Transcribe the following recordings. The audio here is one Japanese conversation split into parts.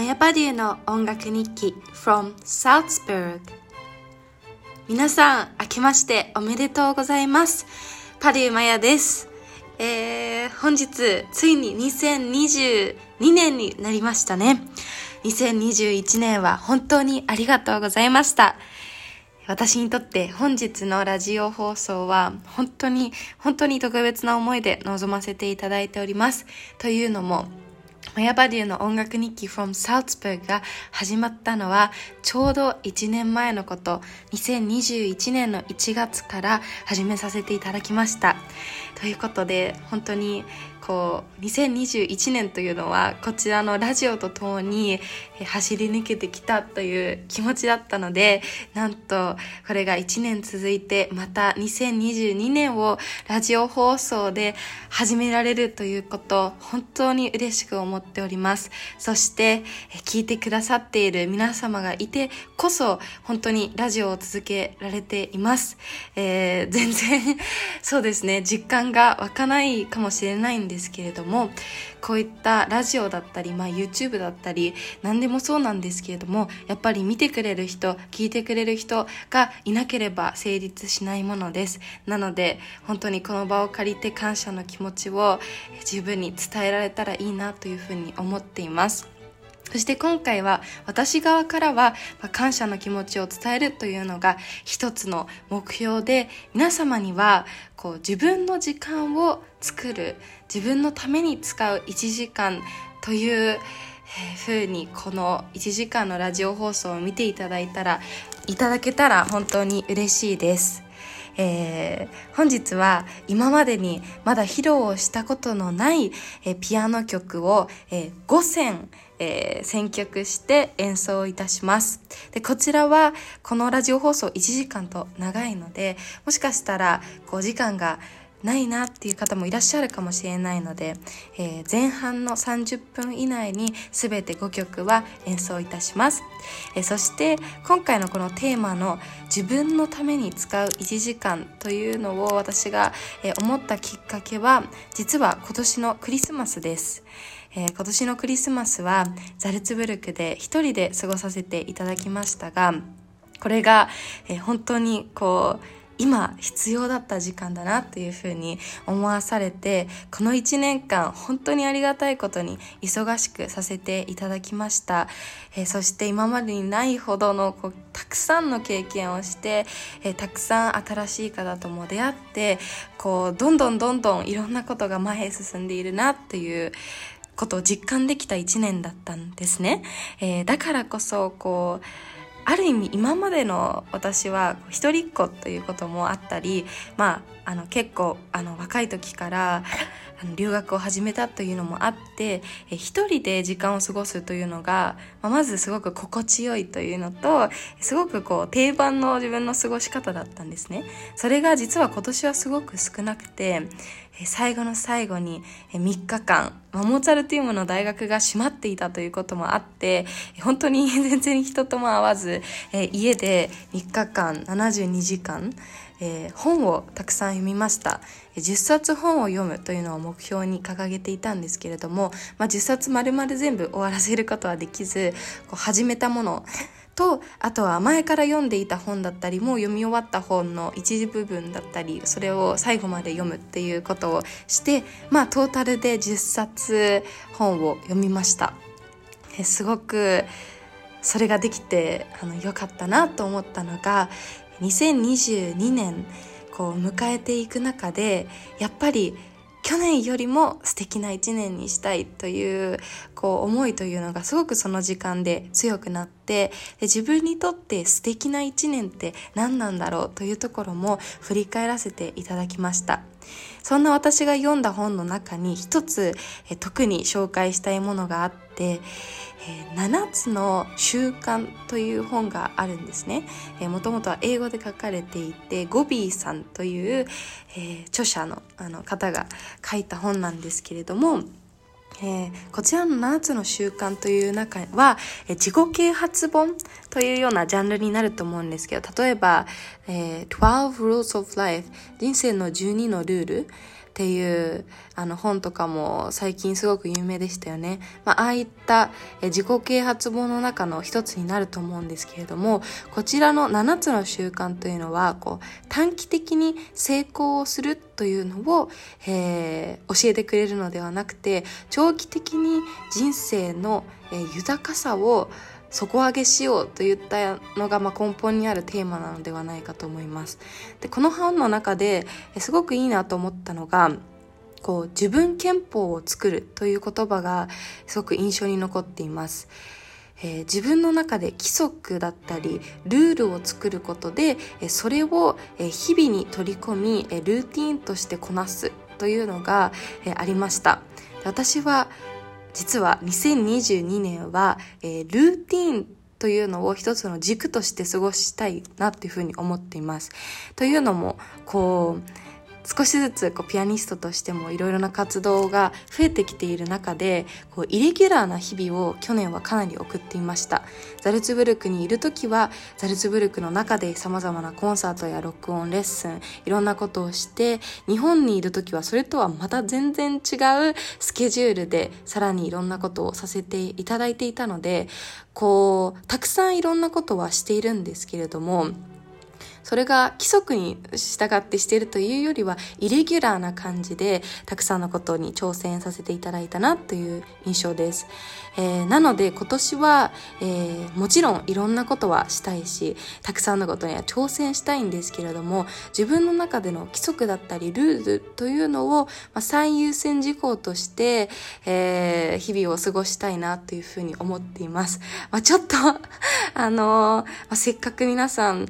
マヤパデューの音楽日記 from Salzburg 皆さん、明けましておめでとうございます。パデューマヤです。えー、本日、ついに2022年になりましたね。2021年は本当にありがとうございました。私にとって本日のラジオ放送は本当に本当に特別な思いで臨ませていただいております。というのもマヤバデュの音楽日記 from Salzburg が始まったのはちょうど1年前のこと。2021年の1月から始めさせていただきました。ということで本当にこう2021年というのはこちらのラジオとともに走り抜けてきたという気持ちだったのでなんとこれが1年続いてまた2022年をラジオ放送で始められるということ本当に嬉しく思っております。そして聞いてくださっている皆様がいてこそ本当にラジオを続けられています、えー、全然そうですね実感が湧かないかもしれないんですですけれどもこういったラジオだったり、まあ、YouTube だったり何でもそうなんですけれどもやっぱり見てくれる人聞いてくれる人がいなければ成立しないものです。なので本当にこの場を借りて感謝の気持ちを十分に伝えられたらいいなというふうに思っています。そして今回は私側からは感謝の気持ちを伝えるというのが一つの目標で皆様にはこう自分の時間を作る自分のために使う1時間というふうにこの1時間のラジオ放送を見ていただいたらいただけたら本当に嬉しいです。えー、本日は今までにまだ披露をしたことのない、え、ピアノ曲を、えー、5選、えー、選曲して演奏いたします。で、こちらはこのラジオ放送1時間と長いので、もしかしたら5時間がないなっていう方もいらっしゃるかもしれないので、えー、前半の30分以内に全て5曲は演奏いたします、えー、そして今回のこのテーマの自分のために使う1時間というのを私が、えー、思ったきっかけは実は今年のクリスマスです、えー、今年のクリスマスはザルツブルクで一人で過ごさせていただきましたがこれが、えー、本当にこう今必要だった時間だなっていうふうに思わされてこの1年間本当にありがたいことに忙しくさせていただきました、えー、そして今までにないほどのこうたくさんの経験をして、えー、たくさん新しい方とも出会ってこうどんどんどんどんいろんなことが前へ進んでいるなっていうことを実感できた1年だったんですね、えー、だからこそこうある意味今までの私は一人っ子ということもあったり、まあ、あの結構あの若い時から留学を始めたというのもあって一人で時間を過ごすというのが、まあ、まずすごく心地よいというのとすごくこう定番の自分の過ごし方だったんですね。それが実は今年はすごく少なくて最後の最後に3日間、モーツァルティウムの大学が閉まっていたということもあって、本当に 全然人とも会わず、家で3日間72時間、えー、本をたくさん読みました。10冊本を読むというのを目標に掲げていたんですけれども、まあ、10冊丸々全部終わらせることはできずこう始めたもの とあとは前から読んでいた本だったりもう読み終わった本の一時部分だったりそれを最後まで読むっていうことをしてまあトータルで10冊本を読みました。えすごくそれができてあの良かったなと思ったのが2022年こう迎えていく中でやっぱり去年よりも素敵な一年にしたいというこう思いというのがすごくその時間で強くなってで自分にとって素敵な一年って何なんだろうというところも振り返らせていただきました。そんな私が読んだ本の中に一つ特に紹介したいものがあってえ7つの習慣という本があるんですね。もともとは英語で書かれていて、ゴビーさんという、えー、著者のあの方が書いた本なんですけれども、えー、こちらの7つの習慣という中は、えー、自己啓発本というようなジャンルになると思うんですけど、例えば、えー、12 Rules of Life 人生の12のルールっていうあの本とかも最近すごく有名でしたよね。まあ、ああいった自己啓発本の中の一つになると思うんですけれども、こちらの7つの習慣というのは、こう短期的に成功をするというのを、えー、教えてくれるのではなくて、長期的に人生の、えー、豊かさを底上げしようといったのが、まあ、根本にあるテーマなのではないかと思います。でこの本の中ですごくいいなと思ったのがこう自分憲法を作るという言葉がすごく印象に残っています。えー、自分の中で規則だったりルールを作ることで、え、それを、え、日々に取り込み、えルーティンとしてこなすというのが、えありました私は実は2022年は、えー、ルーティーンというのを一つの軸として過ごしたいなっていうふうに思っています。というのも、こう、少しずつこうピアニストとしてもいろいろな活動が増えてきている中でこうイレギュラーな日々を去年はかなり送っていました。ザルツブルクにいる時はザルツブルクの中で様々なコンサートや録音レッスンいろんなことをして日本にいる時はそれとはまた全然違うスケジュールでさらにいろんなことをさせていただいていたのでこうたくさんいろんなことはしているんですけれどもそれが規則に従ってしているというよりはイレギュラーな感じでたくさんのことに挑戦させていただいたなという印象です、えー、なので今年は、えー、もちろんいろんなことはしたいしたくさんのことには挑戦したいんですけれども自分の中での規則だったりルールというのを、まあ、最優先事項として、えー、日々を過ごしたいなというふうに思っています、まあ、ちょっと あのまあ、せっかく皆さん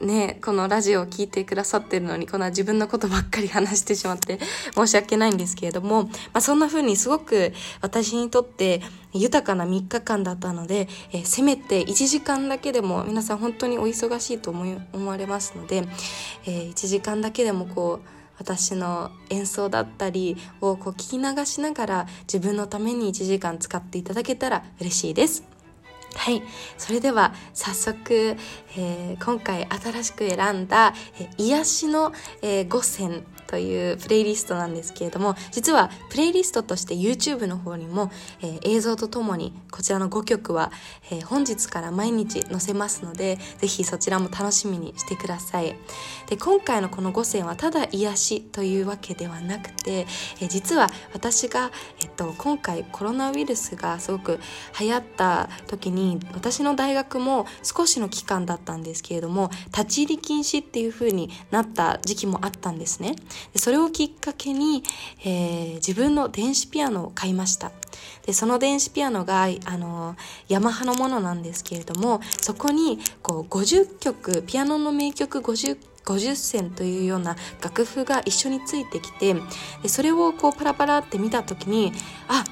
ね、このラジオを聴いてくださってるのに、こんな自分のことばっかり話してしまって申し訳ないんですけれども、まあ、そんな風にすごく私にとって豊かな3日間だったので、えー、せめて1時間だけでも皆さん本当にお忙しいと思い思われますので、えー、1時間だけでもこう、私の演奏だったりをこう聞き流しながら自分のために1時間使っていただけたら嬉しいです。はい。それでは早速、えー、今回新しく選んだ、えー、癒しの、えー、5選というプレイリストなんですけれども、実はプレイリストとして YouTube の方にも、えー、映像とともにこちらの5曲は、えー、本日から毎日載せますので、ぜひそちらも楽しみにしてください。で、今回のこの5選はただ癒しというわけではなくて、えー、実は私が、えっと、今回コロナウイルスがすごく流行った時に私の大学も少しの期間だったんですけれども立ち入り禁止っていう風になった時期もあったんですねでそれをきっかけに、えー、自分の電子ピアノを買いました。でその電子ピアノがあのヤマハのものなんですけれどもそこにこう50曲ピアノの名曲50 50選というような楽譜が一緒についてきてでそれをこうパラパラって見た時にあ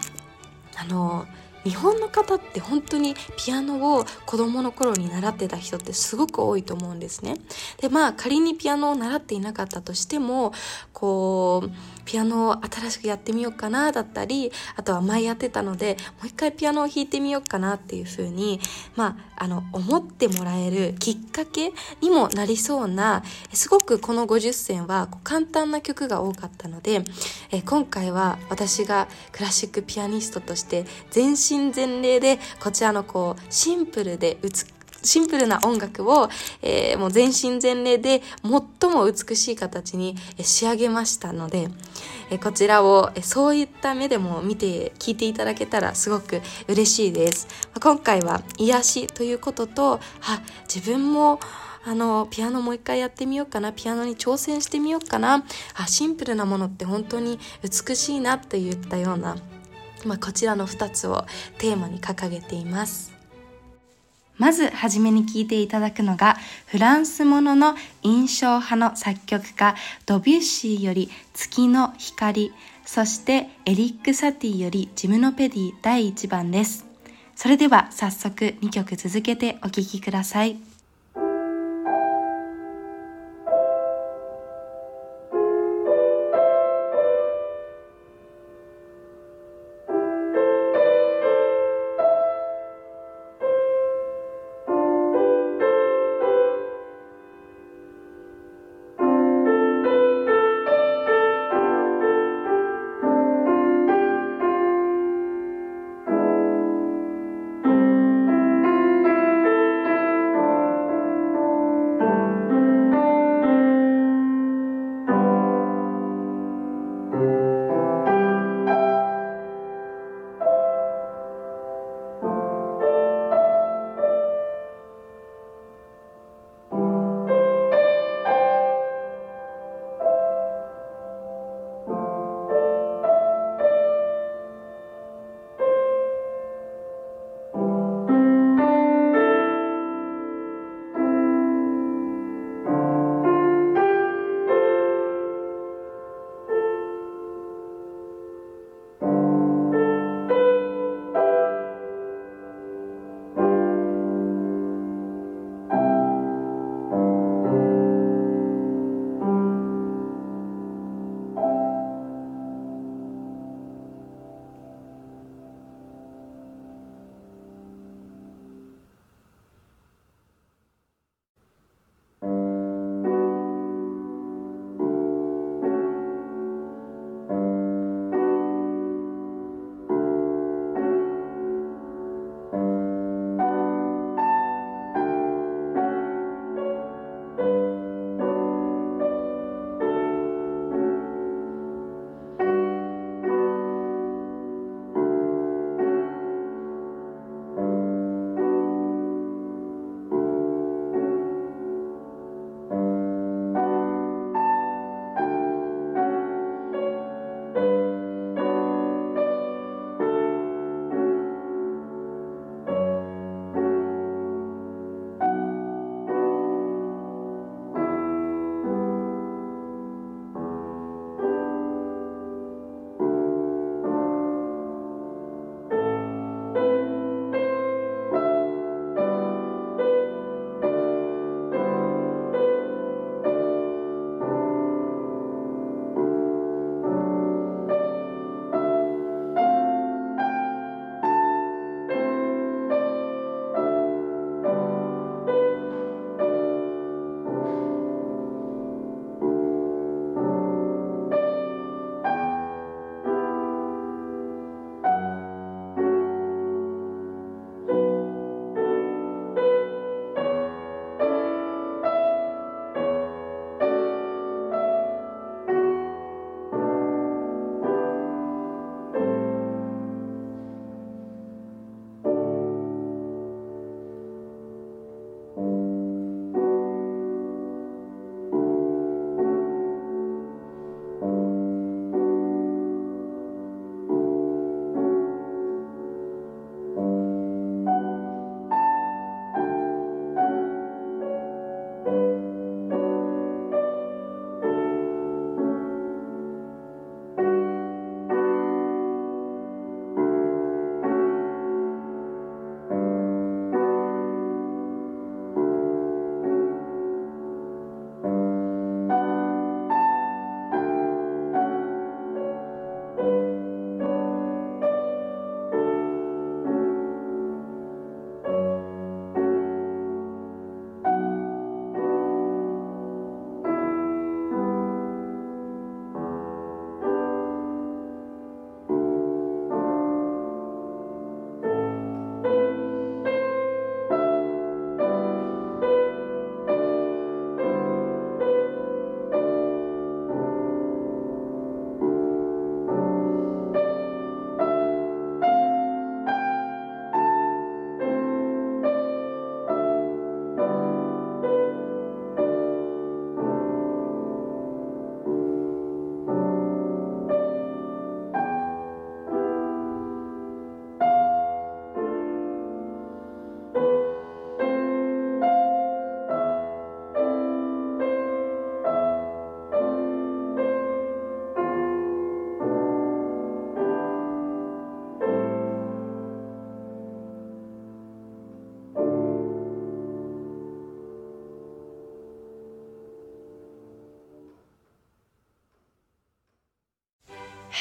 あの日本の方って本当にピアノを子供の頃に習ってた人ってすごく多いと思うんですね。で、まあ仮にピアノを習っていなかったとしても、こう、ピアノを新しくやってみようかなだったり、あとは前やってたので、もう一回ピアノを弾いてみようかなっていうふうに、まあ、あの、思ってもらえるきっかけにもなりそうな、すごくこの50選は簡単な曲が多かったので、え今回は私がクラシックピアニストとして全身全霊でこちらのこうシンプルで美シンプルな音楽を、えー、もう全身全霊で最も美しい形に仕上げましたので、えこちらをそういった目でも見て聞いていただけたらすごく嬉しいです。今回は癒しということと、あ、自分もあの、ピアノもう一回やってみようかな、ピアノに挑戦してみようかな、あ、シンプルなものって本当に美しいなって言ったようなまあ、こちらの2つをテーマに掲げています。まず初めに聴いていただくのがフランスものの印象派の作曲家ドビュッシーより月の光そしてエリック・サティよりジムノペディ第1番です。それでは早速2曲続けてお聴きください。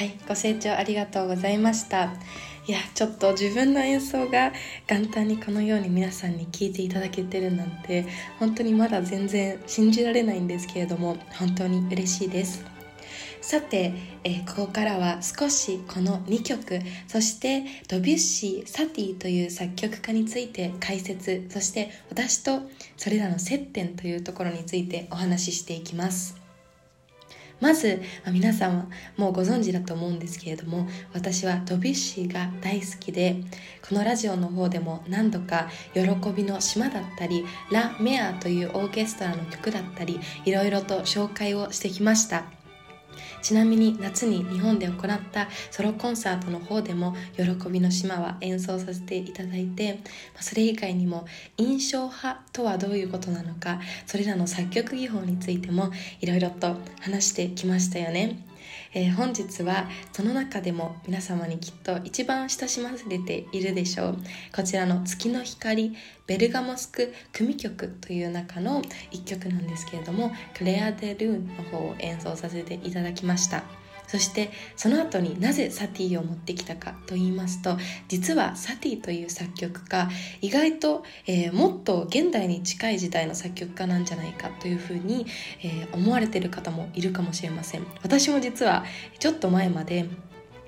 はいご清聴ありがとうございました。いやちょっと自分の演奏が元旦にこのように皆さんに聴いていただけてるなんて本当にまだ全然信じられないんですけれども本当に嬉しいです。さて、えー、ここからは少しこの2曲そしてドビュッシーサティという作曲家について解説そして私とそれらの接点というところについてお話ししていきます。まず、皆さんはもうご存知だと思うんですけれども私はドビュッシーが大好きでこのラジオの方でも何度か「喜びの島」だったり「ラ・メア」というオーケストラの曲だったりいろいろと紹介をしてきました。ちなみに夏に日本で行ったソロコンサートの方でも「喜びの島」は演奏させていただいてそれ以外にも印象派とはどういうことなのかそれらの作曲技法についてもいろいろと話してきましたよね。えー、本日はその中でも皆様にきっと一番親しまれているでしょう。こちらの「月の光ベルガモスク組曲」という中の一曲なんですけれども「クレア・デ・ルーン」の方を演奏させていただきました。そしてその後になぜサティを持ってきたかと言いますと実はサティという作曲家意外と、えー、もっと現代に近い時代の作曲家なんじゃないかというふうに、えー、思われてる方もいるかもしれません。私も実はちょっと前まで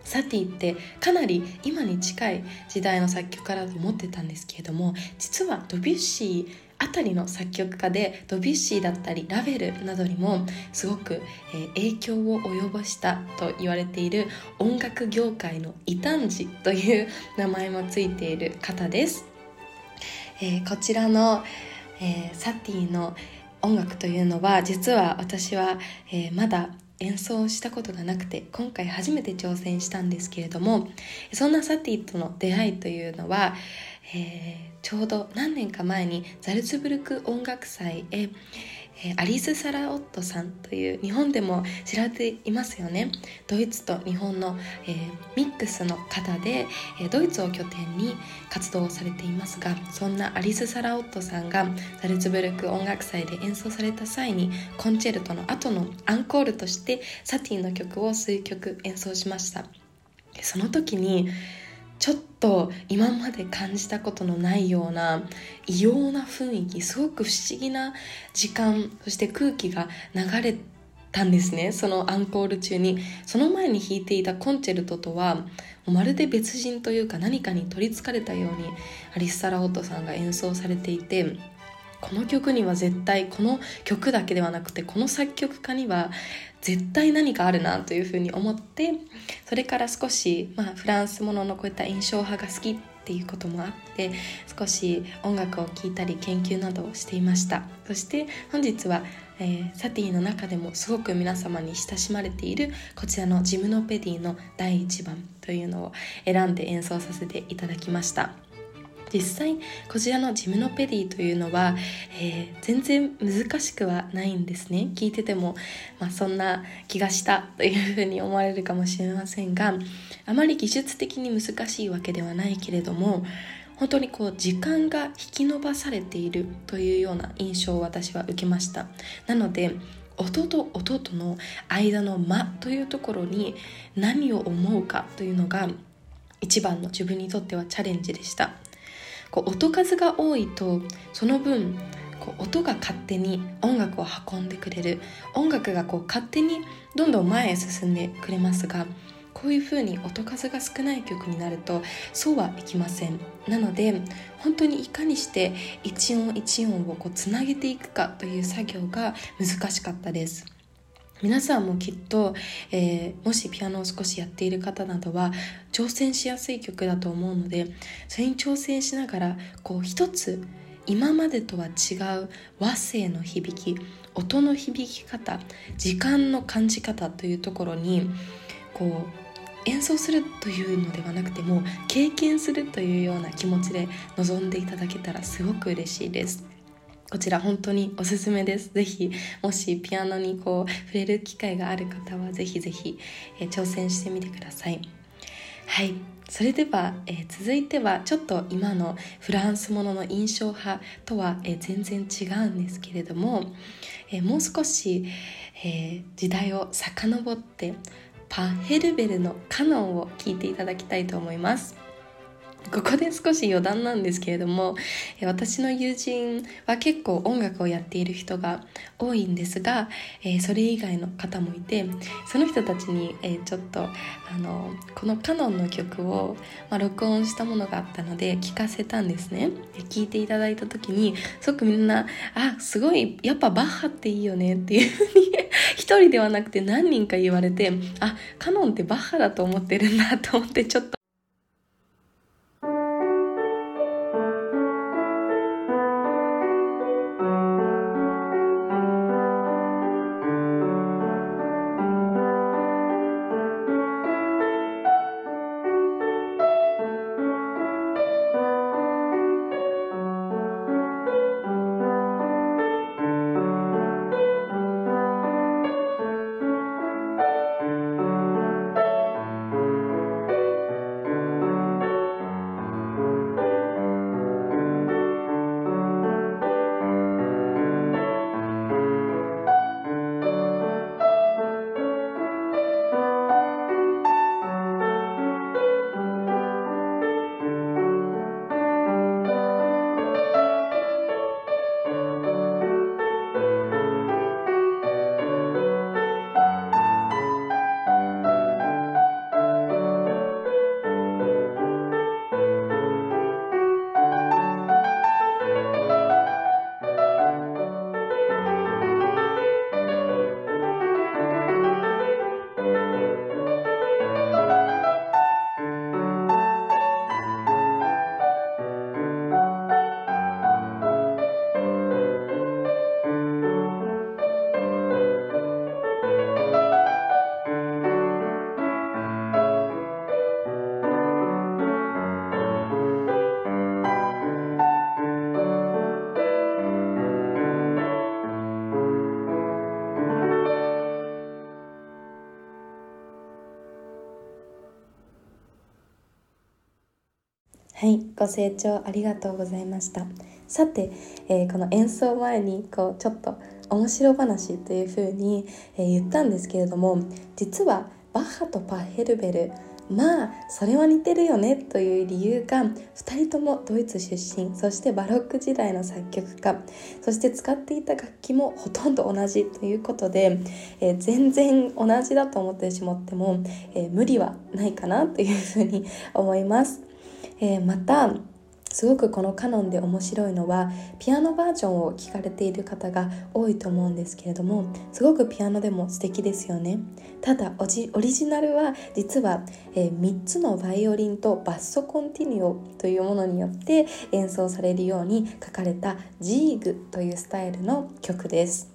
サティってかなり今に近い時代の作曲家だと思ってたんですけれども実はドビュッシーあたりの作曲家でドビュッシーだったりラベルなどにもすごく、え、影響を及ぼしたと言われている音楽業界の異端児という名前もついている方です、えー、こちらの、えー、サティの音楽というのは実は私は、えまだ演奏したことがなくて今回初めて挑戦したんですけれどもそんなサティとの出会いというのは、えちょうど何年か前にザルツブルク音楽祭へアリス・サラ・オットさんという日本でも知られていますよね。ドイツと日本の、えー、ミックスの方で、え、ドイツを拠点に活動されていますがそんなアリス・サラ・オットさんがザルツブルク音楽祭で演奏された際にコンチェルトの後のアンコールとしてサティの曲を数曲演奏しました。その時にちょっと今まで感じたことのないような異様な雰囲気すごく不思議な時間そして空気が流れたんですね。そのアンコール中に。その前に弾いていたコンチェルトとはまるで別人というか何かに取りつかれたようにアリス・サラ・オットさんが演奏されていてこの曲には絶対この曲だけではなくてこの作曲家には絶対何かあるなというふうに思ってそれから少し、まあ、フランスもののこういった印象派が好きっていうこともあって少し音楽を聴いたり研究などをしていました。そして本日は、えー、サティの中でもすごく皆様に親しまれているこちらのジムノペディの第1番というのを選んで演奏させていただきました。実際こちらのジムノペディというのは、えー、全然難しくはないんですね。聞いてても、まあ、そんな気がしたというふうに思われるかもしれませんがあまり技術的に難しいわけではないけれども本当にこう時間が引き延ばされているというような印象を私は受けました。なので音と音との間の間というところに何を思うかというのが一番の自分にとってはチャレンジでした。こう音数が多いとその分こう音が勝手に音楽を運んでくれる。音楽がこう勝手にどんどん前へ進んでくれますがこういう風に音数が少ない曲になるとそうはいきません。なので本当にいかにして一音一音をこうつなげていくかという作業が難しかったです。皆さんもきっと、えー、もしピアノを少しやっている方などは挑戦しやすい曲だと思うのでそれに挑戦しながらこう一つ今までとは違う和声の響き音の響き方時間の感じ方というところにこう演奏するというのではなくても経験するというような気持ちで臨んでいただけたらすごく嬉しいです。こちら本当におすすめです。ぜひ、もしピアノにこう触れる機会がある方はぜひぜひ、え、挑戦してみてください。はい。それでは、えー、続いてはちょっと今のフランスものの印象派とは、えー、全然違うんですけれども、えもう少し、え時代を遡ってパヘルベルのカノンを聴いていただきたいと思いますここで少し余談なんですけれども私の友人は結構音楽をやっている人が多いんですが、それ以外の方もいてその人たちに、ちょっとあのこのカノンの曲を、まあ、録音したものがあったので聞かせたんですね。聞いていただいた時にすごくみんな「あすごいやっぱバッハっていいよね」っていうふうに 一人ではなくて何人か言われてあカノンってバッハだと思ってるんだと思ってちょっとご清聴ありがとうございました。さて、えー、この演奏前にこうちょっと面白話というふうに、え、言ったんですけれども実はバッハとパッヘルベルまあそれは似てるよねという理由が2人ともドイツ出身そしてバロック時代の作曲家そして使っていた楽器もほとんど同じということで、えー、全然同じだと思ってしまっても、えー、無理はないかなというふうに思います。えー、またすごくこのカノンで面白いのはピアノバージョンを聴かれている方が多いと思うんですけれどもすごくピアノでも素敵ですよね。ただオリジナルは実は、えー、3つのバイオリンとバッソコンティニオというものによって演奏されるように書かれたジーグというスタイルの曲です。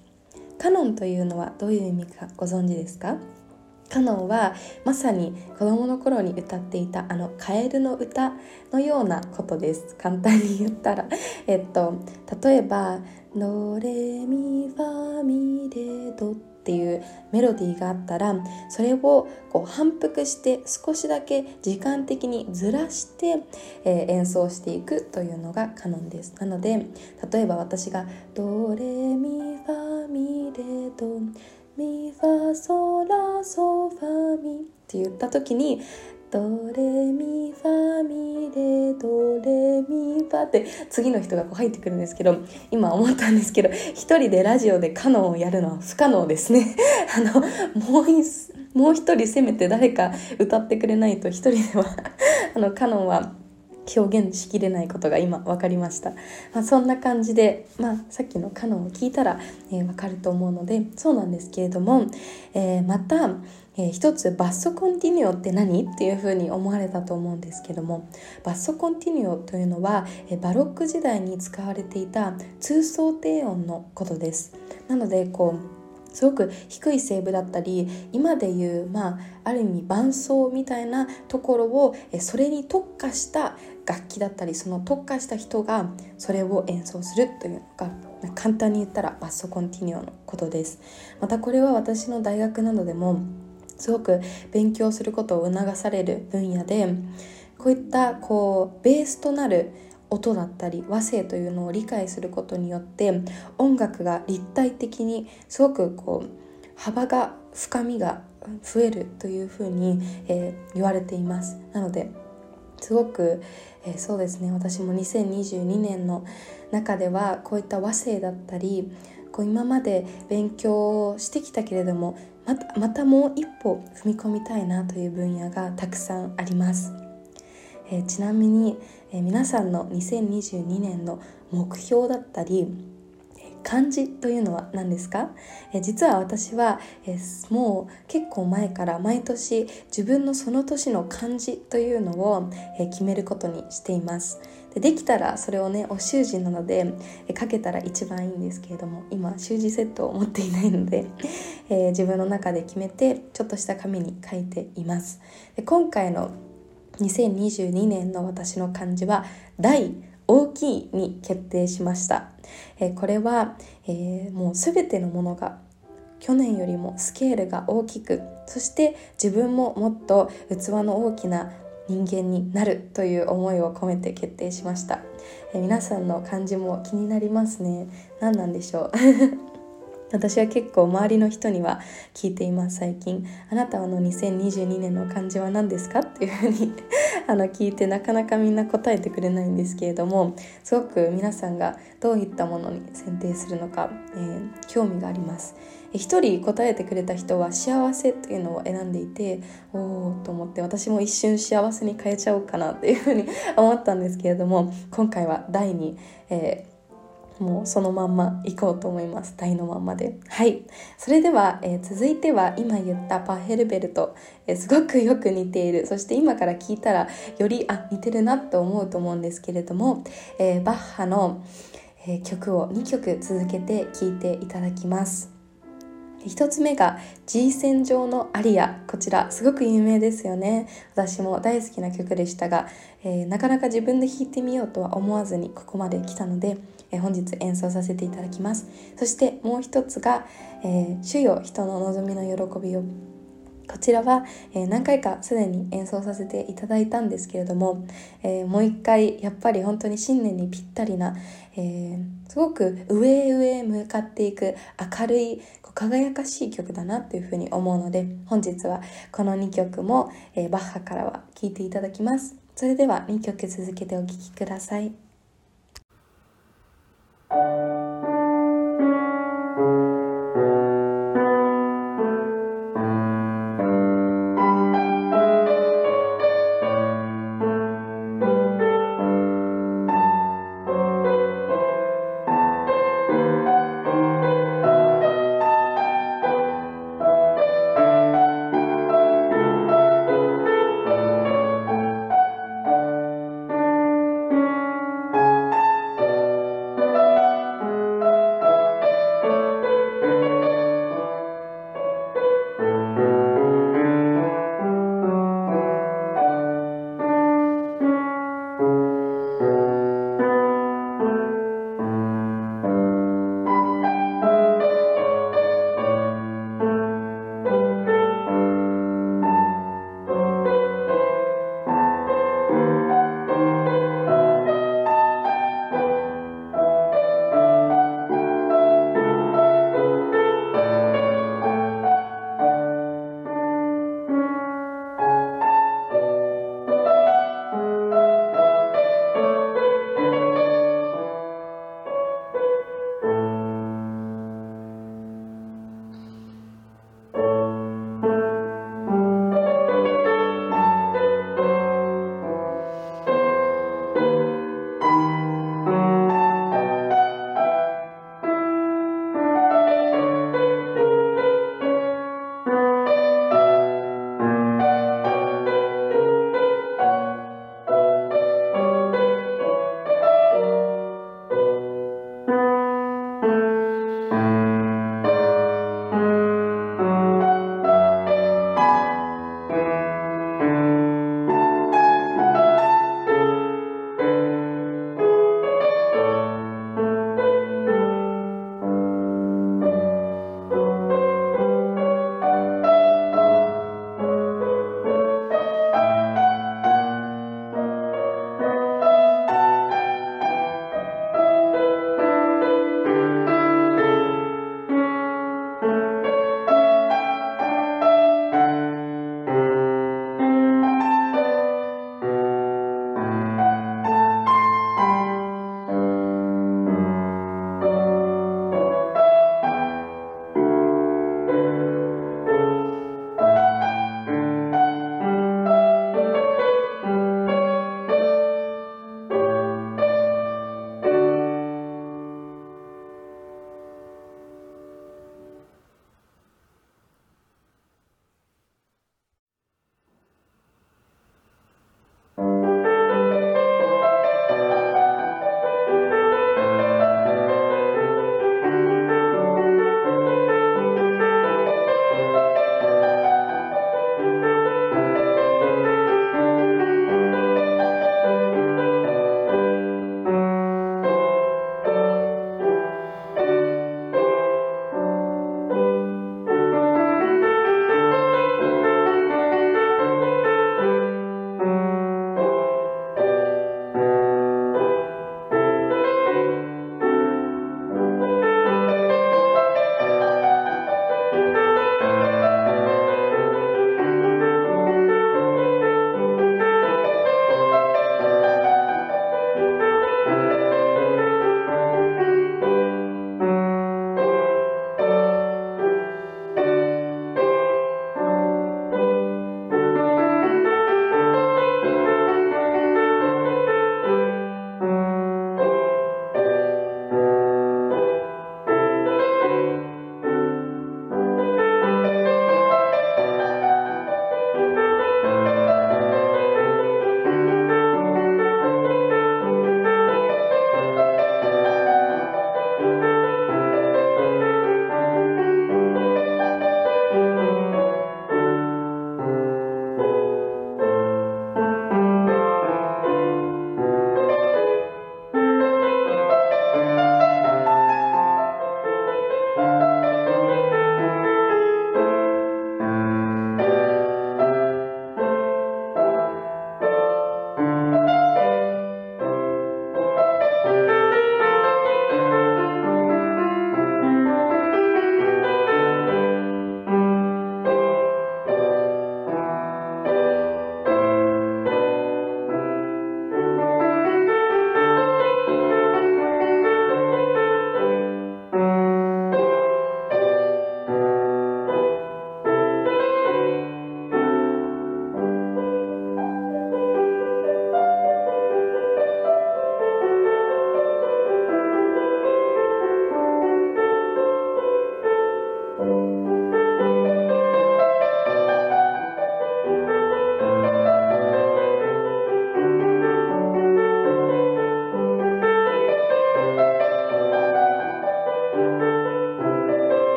カノンというのはどういう意味かご存知ですか？カノンはまさに子供の頃に歌っていたあのカエルの歌のようなことです。簡単に言ったら。えっと例えば「ノレミファミレド」っていうメロディーがあったらそれをこう反復して少しだけ時間的にずらして、えー、演奏していくというのがカノンです。なので例えば私が「ドレミファミレド」ミファソラソファミって言った時にドレミファミレドレミファって次の人がこう入ってくるんですけど今思ったんですけど一人でラジオでカノンをやるのは不可能ですね。あのもうもう一人せめて誰か歌ってくれないと一人ではあのカノンは表現しきれないことが今分かりました、まあ、そんな感じで、まあ、さっきのカノンを聞いたら、えー、分かると思うのでそうなんですけれども、えー、また、えー、一つバッソコンティニオって何？っていうふうに思われたと思うんですけどもバッソコンティニオというのは、えバロック時代に使われていた通奏低音のことです。なのでこうすごく低い声部だったり今でいう、まあ、ある意味伴奏みたいなところをそれに特化した楽器だったりその特化した人がそれを演奏するというのが簡単に言ったらバッソコンティニオのことです。またこれは私の大学などでもすごく勉強することを促される分野でこういったこうベースとなる音だったり和声というのを理解することによって音楽が立体的にすごくこう幅が深みが増えるというふうに、えー、言われています。なのですごく、えー、そうですね。私も2022年の中ではこういった和声だったりこう今まで勉強してきたけれどもまたまたもう一歩踏み込みたいなという分野がたくさんあります、えー、ちなみに、え、皆さんの2022年の目標だったり漢字というのは何ですか？え実は私はえもう結構前から毎年自分のその年の漢字というのをえ決めることにしています。でできたらそれをねお習字なのでえ書けたら一番いいんですけれども今習字セットを持っていないので、え自分の中で決めてちょっとした紙に書いています。で今回の2022年の私の漢字は「大」大きいに決定しました、えこれは、えー、もう全てのものが去年よりもスケールが大きくそして自分ももっと器の大きな人間になるという思いを込めて決定しました、え皆さんの感じも気になりますね。何なんでしょう？私は結構周りの人には聞いています最近。あなたの2022年の漢字は何ですか？っていうふうに あの聞いてなかなかみんな答えてくれないんですけれどもすごく皆さんがどういったものに選定するのか、えー、興味があります。一人答えてくれた人は幸せというのを選んでいておおと思って私も一瞬幸せに変えちゃおうかなっていうふうに思ったんですけれども今回は第2、えーもうそのまんま行こうと思います。台のまんまで。はい。それでは、えー、続いては今言ったパヘルベルと、えー、すごくよく似ている。そして今から聞いたらよりあ似てるなと思うと思うんですけれども、えー、バッハの、え曲を2曲続けて聴いていただきます。1つ目が G 線上のアリア。こちらすごく有名ですよね。私も大好きな曲でしたが、えー、なかなか自分で弾いてみようとは思わずにここまで来たので、えー、本日演奏させていただきます。そしてもう一つが「えー、主よ人の望みの喜びを」こちらは、えー、何回かすでに演奏させていただいたんですけれども、えー、もう一回やっぱり本当に新年にぴったりな、えー、すごく上へ上へ向かっていく明るい輝かしい曲だなというふうに思うので本日はこの2曲も、えバッハからは聴いていただきます。それでは2曲続けてお聴きください。Thank you.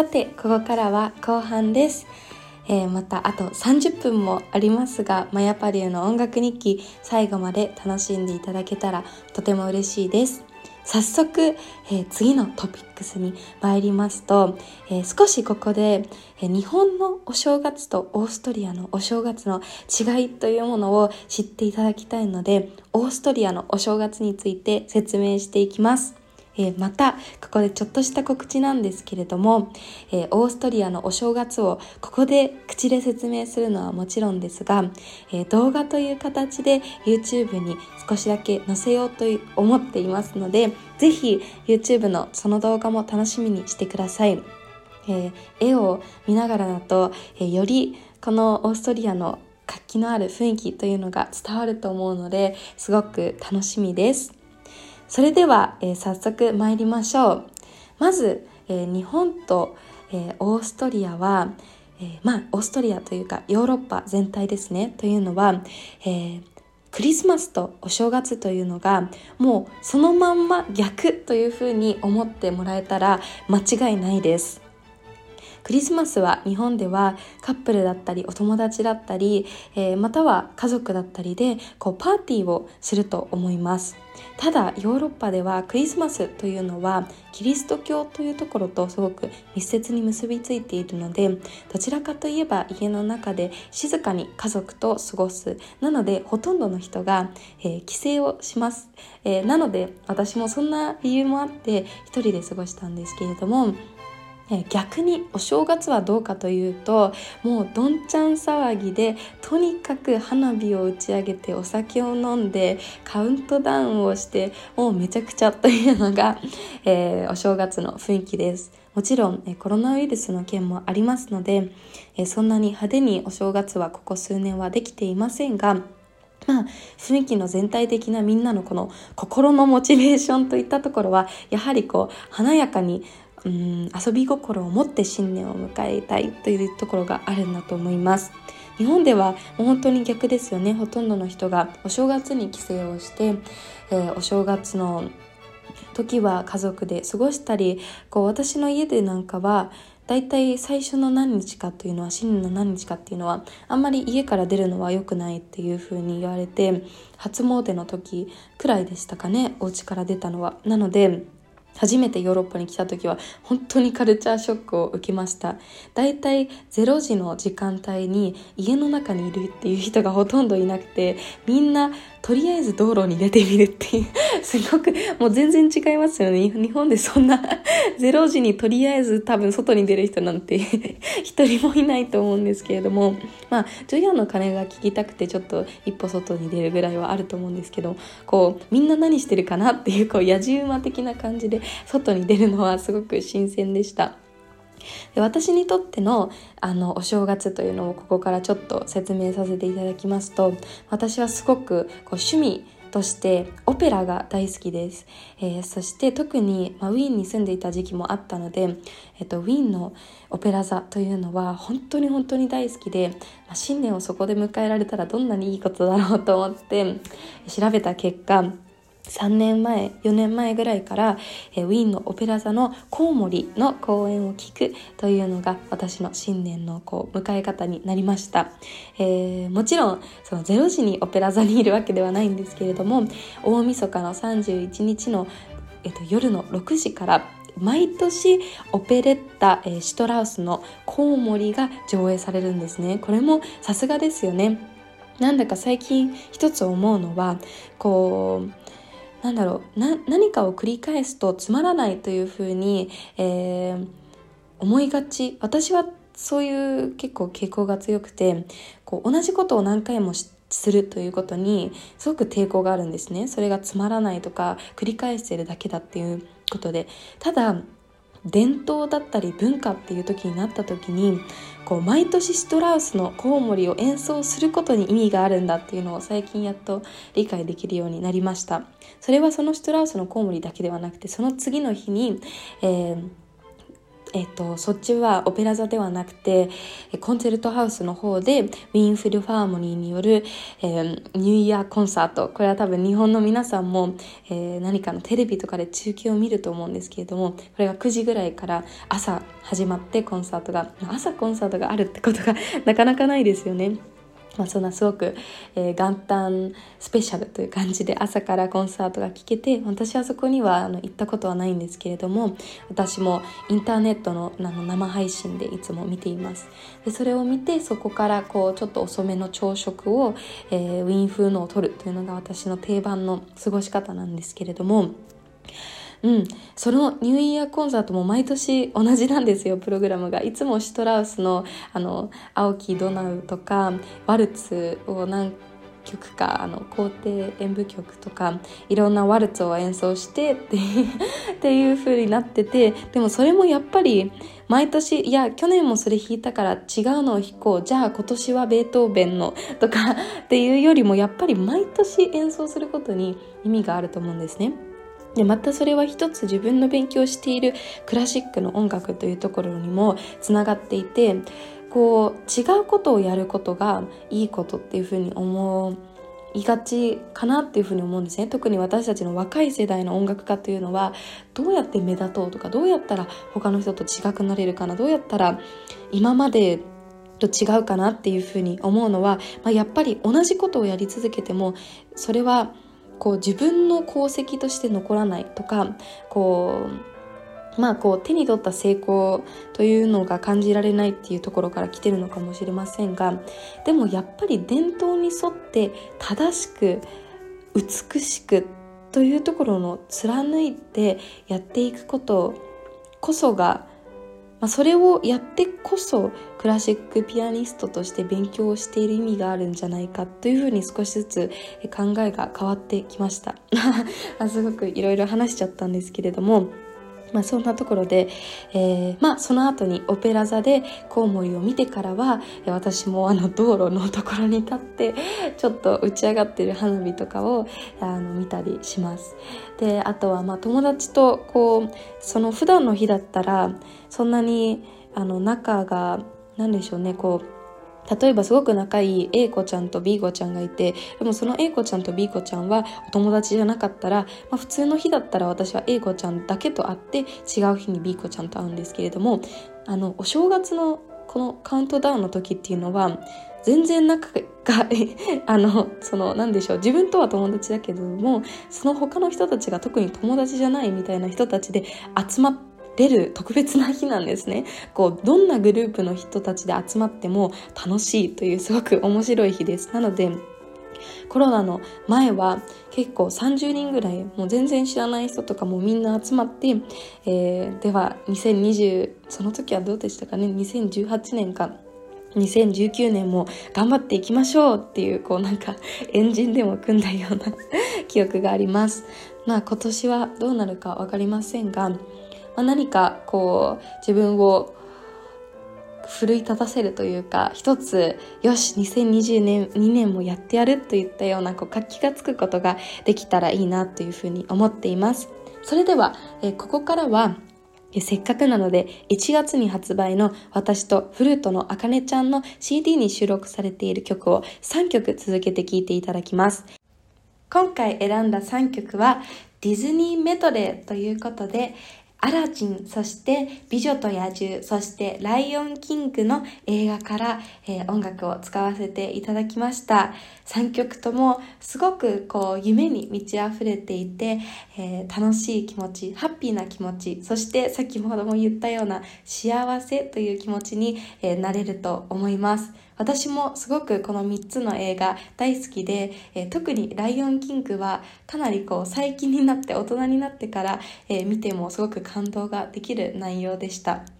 さてここからは後半です、えー、またあと30分もありますがマヤパリューの音楽日記最後まで楽しんでいただけたらとても嬉しいです早速、えー、次のトピックスに参りますと、えー、少しここで、えー、日本のお正月とオーストリアのお正月の違いというものを知っていただきたいのでオーストリアのお正月について説明していきます。えー、また、ここでちょっとした告知なんですけれども、えー、オーストリアのお正月をここで口で説明するのはもちろんですが、えー、動画という形で YouTube に少しだけ載せようと思っていますので、ぜひ YouTube のその動画も楽しみにしてください。え絵を見ながらだと、えよりこのオーストリアの活気のある雰囲気というのが伝わると思うのですごく楽しみです。それでは、えー、早速参りましょう。まず、えー、日本と、えー、オーストリアは、えまあオーストリアというかヨーロッパ全体ですね。というのは、えクリスマスとお正月というのがもうそのまんま逆というふうに思ってもらえたら間違いないです。クリスマスは日本ではカップルだったりお友達だったり、えー、または家族だったりでこうパーティーをすると思います。ただヨーロッパではクリスマスというのはキリスト教というところとすごく密接に結びついているのでどちらかといえば家の中で静かに家族と過ごす。なのでほとんどの人が、えー、帰省をします、えー、なので私もそんな理由もあって一人で過ごしたんですけれども逆にお正月はどうかというともうどんちゃん騒ぎでとにかく花火を打ち上げてお酒を飲んでカウントダウンをしてもうめちゃくちゃというのが、えー、お正月の雰囲気です。もちろん、コロナウイルスの件もありますので、そんなに派手にお正月はここ数年はできていませんがまあ、雰囲気の全体的なみんなのこの心のモチベーションといったところはやはりこう華やかにうん遊び心を持って新年を迎えたいというところがあるんだと思います。日本ではもう本当に逆ですよね。ほとんどの人がお正月に帰省をして、えー、お正月の時は家族で過ごしたりこう私の家でなんかはだいたい最初の何日かというのは新年の何日かっていうのはあんまり家から出るのは良くないっていう風に言われて初詣の時くらいでしたかね。お家から出たのは。なので初めてヨーロッパに来た時は本当にカルチャーショックを受けました。だいたい0時の時間帯に家の中にいるっていう人がほとんどいなくてみんなとりあえず道路に出てみるっていう すごくもう全然違いますよね。日本でそんな 0時にとりあえず多分外に出る人なんて 一人もいないと思うんですけれどもまあ授業の鐘が聞きたくてちょっと一歩外に出るぐらいはあると思うんですけどこうみんな何してるかなっていうこう野じ馬的な感じで外に出るのはすごく新鮮でした。で私にとってのあのお正月というのをここからちょっと説明させていただきますと私はすごくこう趣味としてオペラが大好きです、えー、そして特に、まあ、ウィーンに住んでいた時期もあったので、えっと、ウィーンのオペラ座というのは本当に本当に大好きで、まあ、新年をそこで迎えられたらどんなにいいことだろうと思って調べた結果3年前4年前ぐらいから、えー、ウィーンのオペラ座のコウモリの公演を聞くというのが私の新年のこう迎え方になりました、えー、もちろんその0時にオペラ座にいるわけではないんですけれども大晦日の31日の、えーと、夜の6時から毎年オペレッタ、えー、シュトラウスのコウモリが上映されるんですね。これもさすがですよね。なんだか最近一つ思うのはこうなんだろう何かを繰り返すとつまらないというふうに、えー、思いがち。私はそういう結構傾向が強くてこう同じことを何回もするということにすごく抵抗があるんですね。それがつまらないとか繰り返してるだけだっていうことで。ただ伝統だったり文化っていう時になった時にこう毎年シトラウスのコウモリを演奏することに意味があるんだっていうのを最近やっと理解できるようになりました。それはそのシトラウスのコウモリだけではなくてその次の日に、えーえっと、そっちはオペラ座ではなくてコンセルトハウスの方でウィンフルファーモニーによる、えー、ニューイヤーコンサートこれは多分日本の皆さんも、えー、何かのテレビとかで中継を見ると思うんですけれどもこれが9時ぐらいから朝始まってコンサートが朝コンサートがあるってことが なかなかないですよね。まあ、そんなすごく、えー、元旦スペシャルという感じで朝からコンサートが聴けて私はそこにはあの行ったことはないんですけれども私もインターネットのあの生配信でいつも見ています。でそれを見てそこからこうちょっと遅めの朝食を、えー、ウィン風のを取るというのが私の定番の過ごし方なんですけれどもうん、そのニューイヤーコンサートも毎年同じなんですよプログラムがいつもシュトラウスのあの青木ドナウとかワルツを何曲かあの皇帝演舞曲とかいろんなワルツを演奏してって っていう風になっててでもそれもやっぱり毎年いや去年もそれ弾いたから違うのを弾こうじゃあ今年はベートーベンのとかっていうよりもやっぱり毎年演奏することに意味があると思うんですね。でまたそれは一つ自分の勉強しているクラシックの音楽というところにもつながっていてこう違うことをやることがいいことっていうふうに思いがちかなっていうふうに思うんですね。特に私たちの若い世代の音楽家というのはどうやって目立とうとかどうやったら他の人と違くなれるかなどうやったら今までと違うかなっていうふうに思うのは、まあ、やっぱり同じことをやり続けてもそれはこう自分の功績として残らないとかこうまあこう手に取った成功というのが感じられないっていうところから来てるのかもしれませんがでもやっぱり伝統に沿って正しく美しくというところの貫いてやっていくことこそがまあ、それをやってこそクラシックピアニストとして勉強をしている意味があるんじゃないかというふうに少しずつ考えが変わってきました。すごくいろいろ話しちゃったんですけれどもまあ、そんなところで、えー、まあ、その後にオペラ座でコウモリを見てからは私もあの道路のところに立ってちょっと打ち上がってる花火とかをあの見たりします。であとはまあ友達とこうその普段の日だったらそんなにあの仲が何でしょうねこう例えばすごく仲いい A 子ちゃんと B 子ちゃんがいてでもその A 子ちゃんと B 子ちゃんはお友達じゃなかったら、まあ、普通の日だったら私は A 子ちゃんだけと会って違う日に B 子ちゃんと会うんですけれどもあのお正月のこのカウントダウンの時っていうのは全然仲が あのその何でしょう自分とは友達だけどもその他の人たちが特に友達じゃないみたいな人たちで集まって出る特別な日なんですね。こう、どんなグループの人たちで集まっても楽しいというすごく面白い日です。なので、コロナの前は結構30人ぐらいもう全然知らない人とかもみんな集まって、えー、では2020その時はどうでしたかね？2018年か2019年も頑張っていきましょうっていうこうなんかエンジンでも組んだような 記憶がありますまあ今年はどうなるか分かりませんがまあ、何かこう自分を奮い立たせるというか一つよし2020年2年もやってやるといったようなこう活気がつくことができたらいいなというふうに思っています。それでは、えここからはせっかくなので1月に発売の私とフルートのあかねちゃんの CD に収録されている曲を3曲続けて聴いていただきます。今回選んだ3曲はディズニーメドレーということでアラジン、そして美女と野獣、そしてライオンキングの映画から、えー、音楽を使わせていただきました。3曲ともすごくこう夢に満ち溢れていて、えー、楽しい気持ち、ハッピーな気持ち、そして先ほども言ったような幸せという気持ちに、えー、なれると思います。私もすごくこの3つの映画大好きで、えー、特にライオンキングはかなりこう最近になって大人になってから、えー、見てもすごく感動ができる内容でした。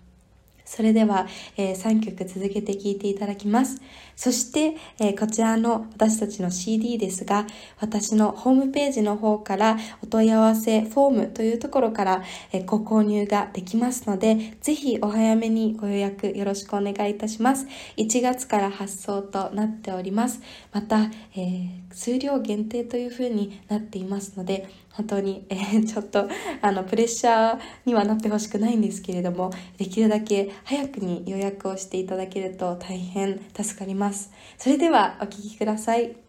それでは、えー、3曲続けて聴いていただきます。そして、えー、こちらの私たちの CD ですが、私のホームページの方からお問い合わせフォームというところから、えー、ご購入ができますので、ぜひお早めにご予約よろしくお願いいたします。1月から発送となっております。また、え数量限定というふうになっていますので、本当に、えー、ちょっとあのプレッシャーにはなってほしくないんですけれどもできるだけ早くに予約をしていただけると大変助かります。それではお聴きください。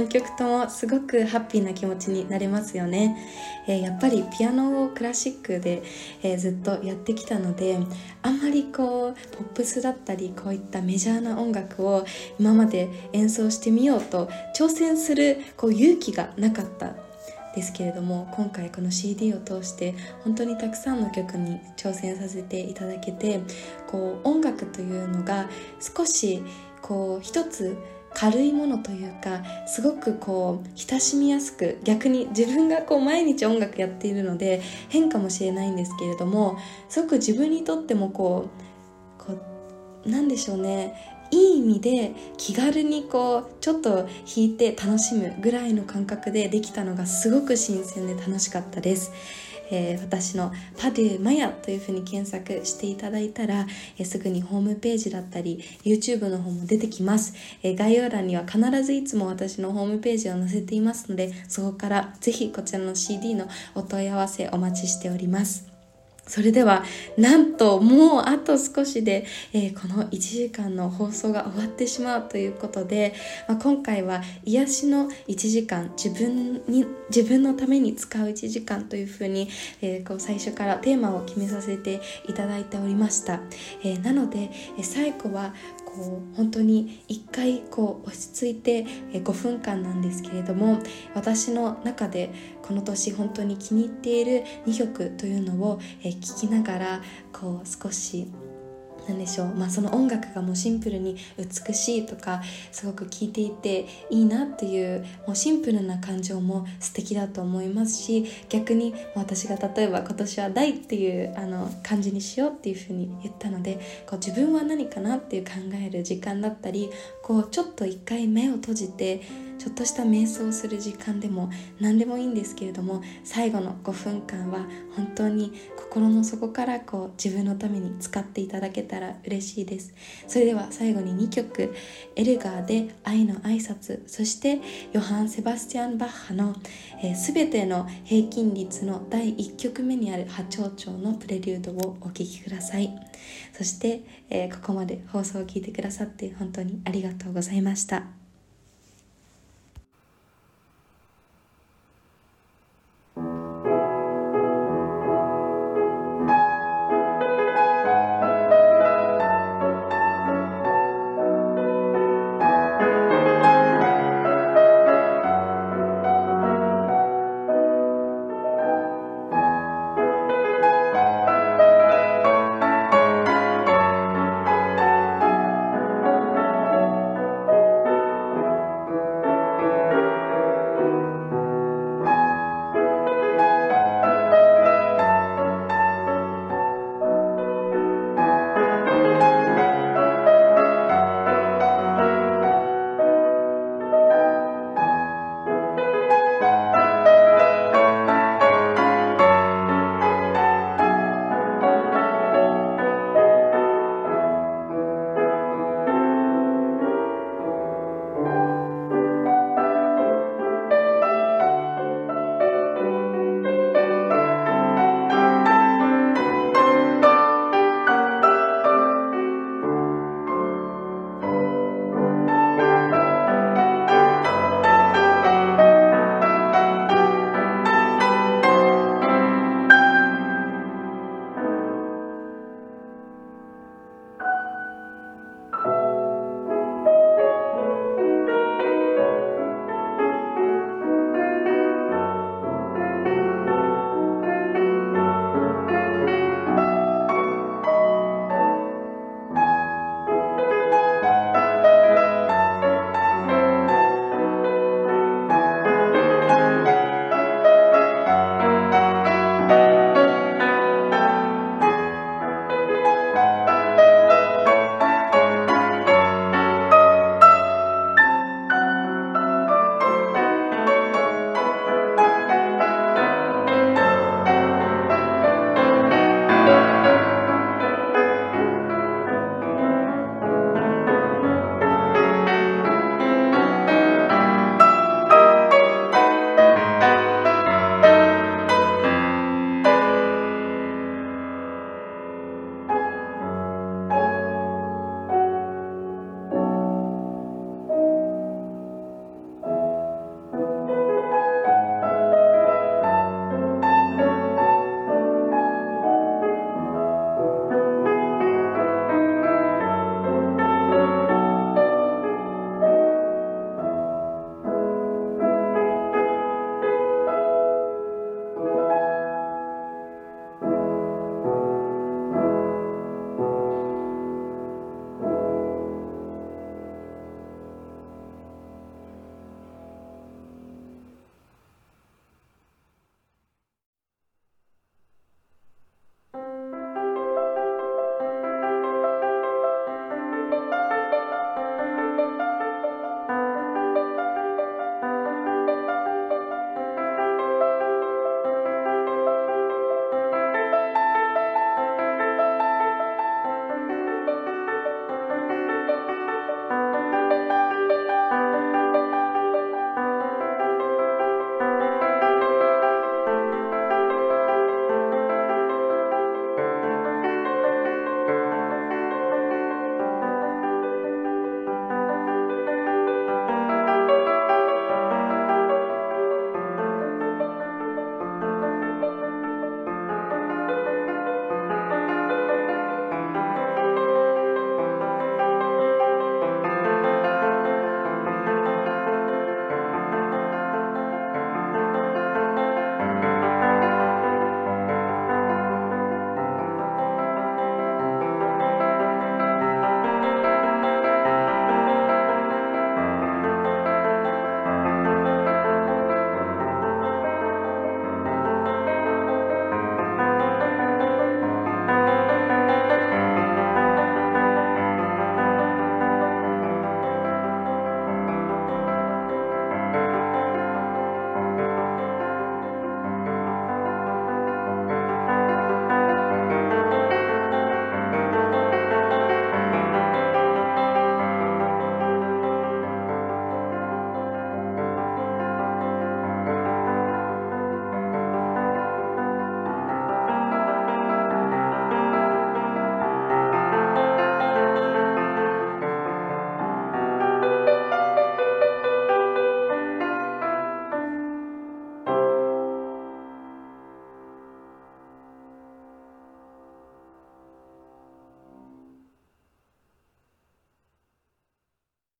3曲ともすごくハッピーな気持ちになれますよね、えー、やっぱりピアノをクラシックで、えー、ずっとやってきたのであんまりこうポップスだったりこういったメジャーな音楽を今まで演奏してみようと挑戦するこう勇気がなかった。ですけれども今回この CD を通して本当にたくさんの曲に挑戦させていただけてこう音楽というのが少しこう一つ軽いものというかすごくこう親しみやすく逆に自分がこう毎日音楽やっているので変かもしれないんですけれどもすごく自分にとってもこうこうなんでしょうねいい意味で気軽にこうちょっと弾いて楽しむぐらいの感覚でできたのがすごく新鮮で楽しかったです。えー、私のパデュマヤというふうに検索していただいたら、えー、すぐにホームページだったり YouTube の方も出てきます、えー、概要欄には必ずいつも私のホームページを載せていますのでそこからぜひこちらの CD のお問い合わせお待ちしております。それではなんともうあと少しで、えー、この1時間の放送が終わってしまうということで、まあ、今回は癒しの1時間自分に自分のために使う1時間というふうに、えー、こう最初からテーマを決めさせていただいておりました、えー、なので、え最後はこう本当に一回こう落ち着いて5分間なんですけれども私の中でこの年本当に気に入っている2曲というのを聴きながらこう少し何でしょう、まあ、その音楽がもうシンプルに美しいとかすごく聴いていていいなっていうもうシンプルな感情も素敵だと思いますし逆に私が例えば今年は「大」っていうあの感じにしようっていうふうに言ったのでこう自分は何かなっていう考える時間だったりこうちょっと一回目を閉じてちょっとした瞑想する時間でも何でもいいんですけれども最後の5分間は本当に心の底からこう自分のために使っていただけたら嬉しいです。それでは最後に2曲。エルガーで愛の挨拶。そしてヨハン・セバスティアン・バッハの「えー、全ての平均率」の第1曲目にある波長長のプレリュードをお聴きください。そして、えー、ここまで放送を聞いてくださって本当にありがとうございました。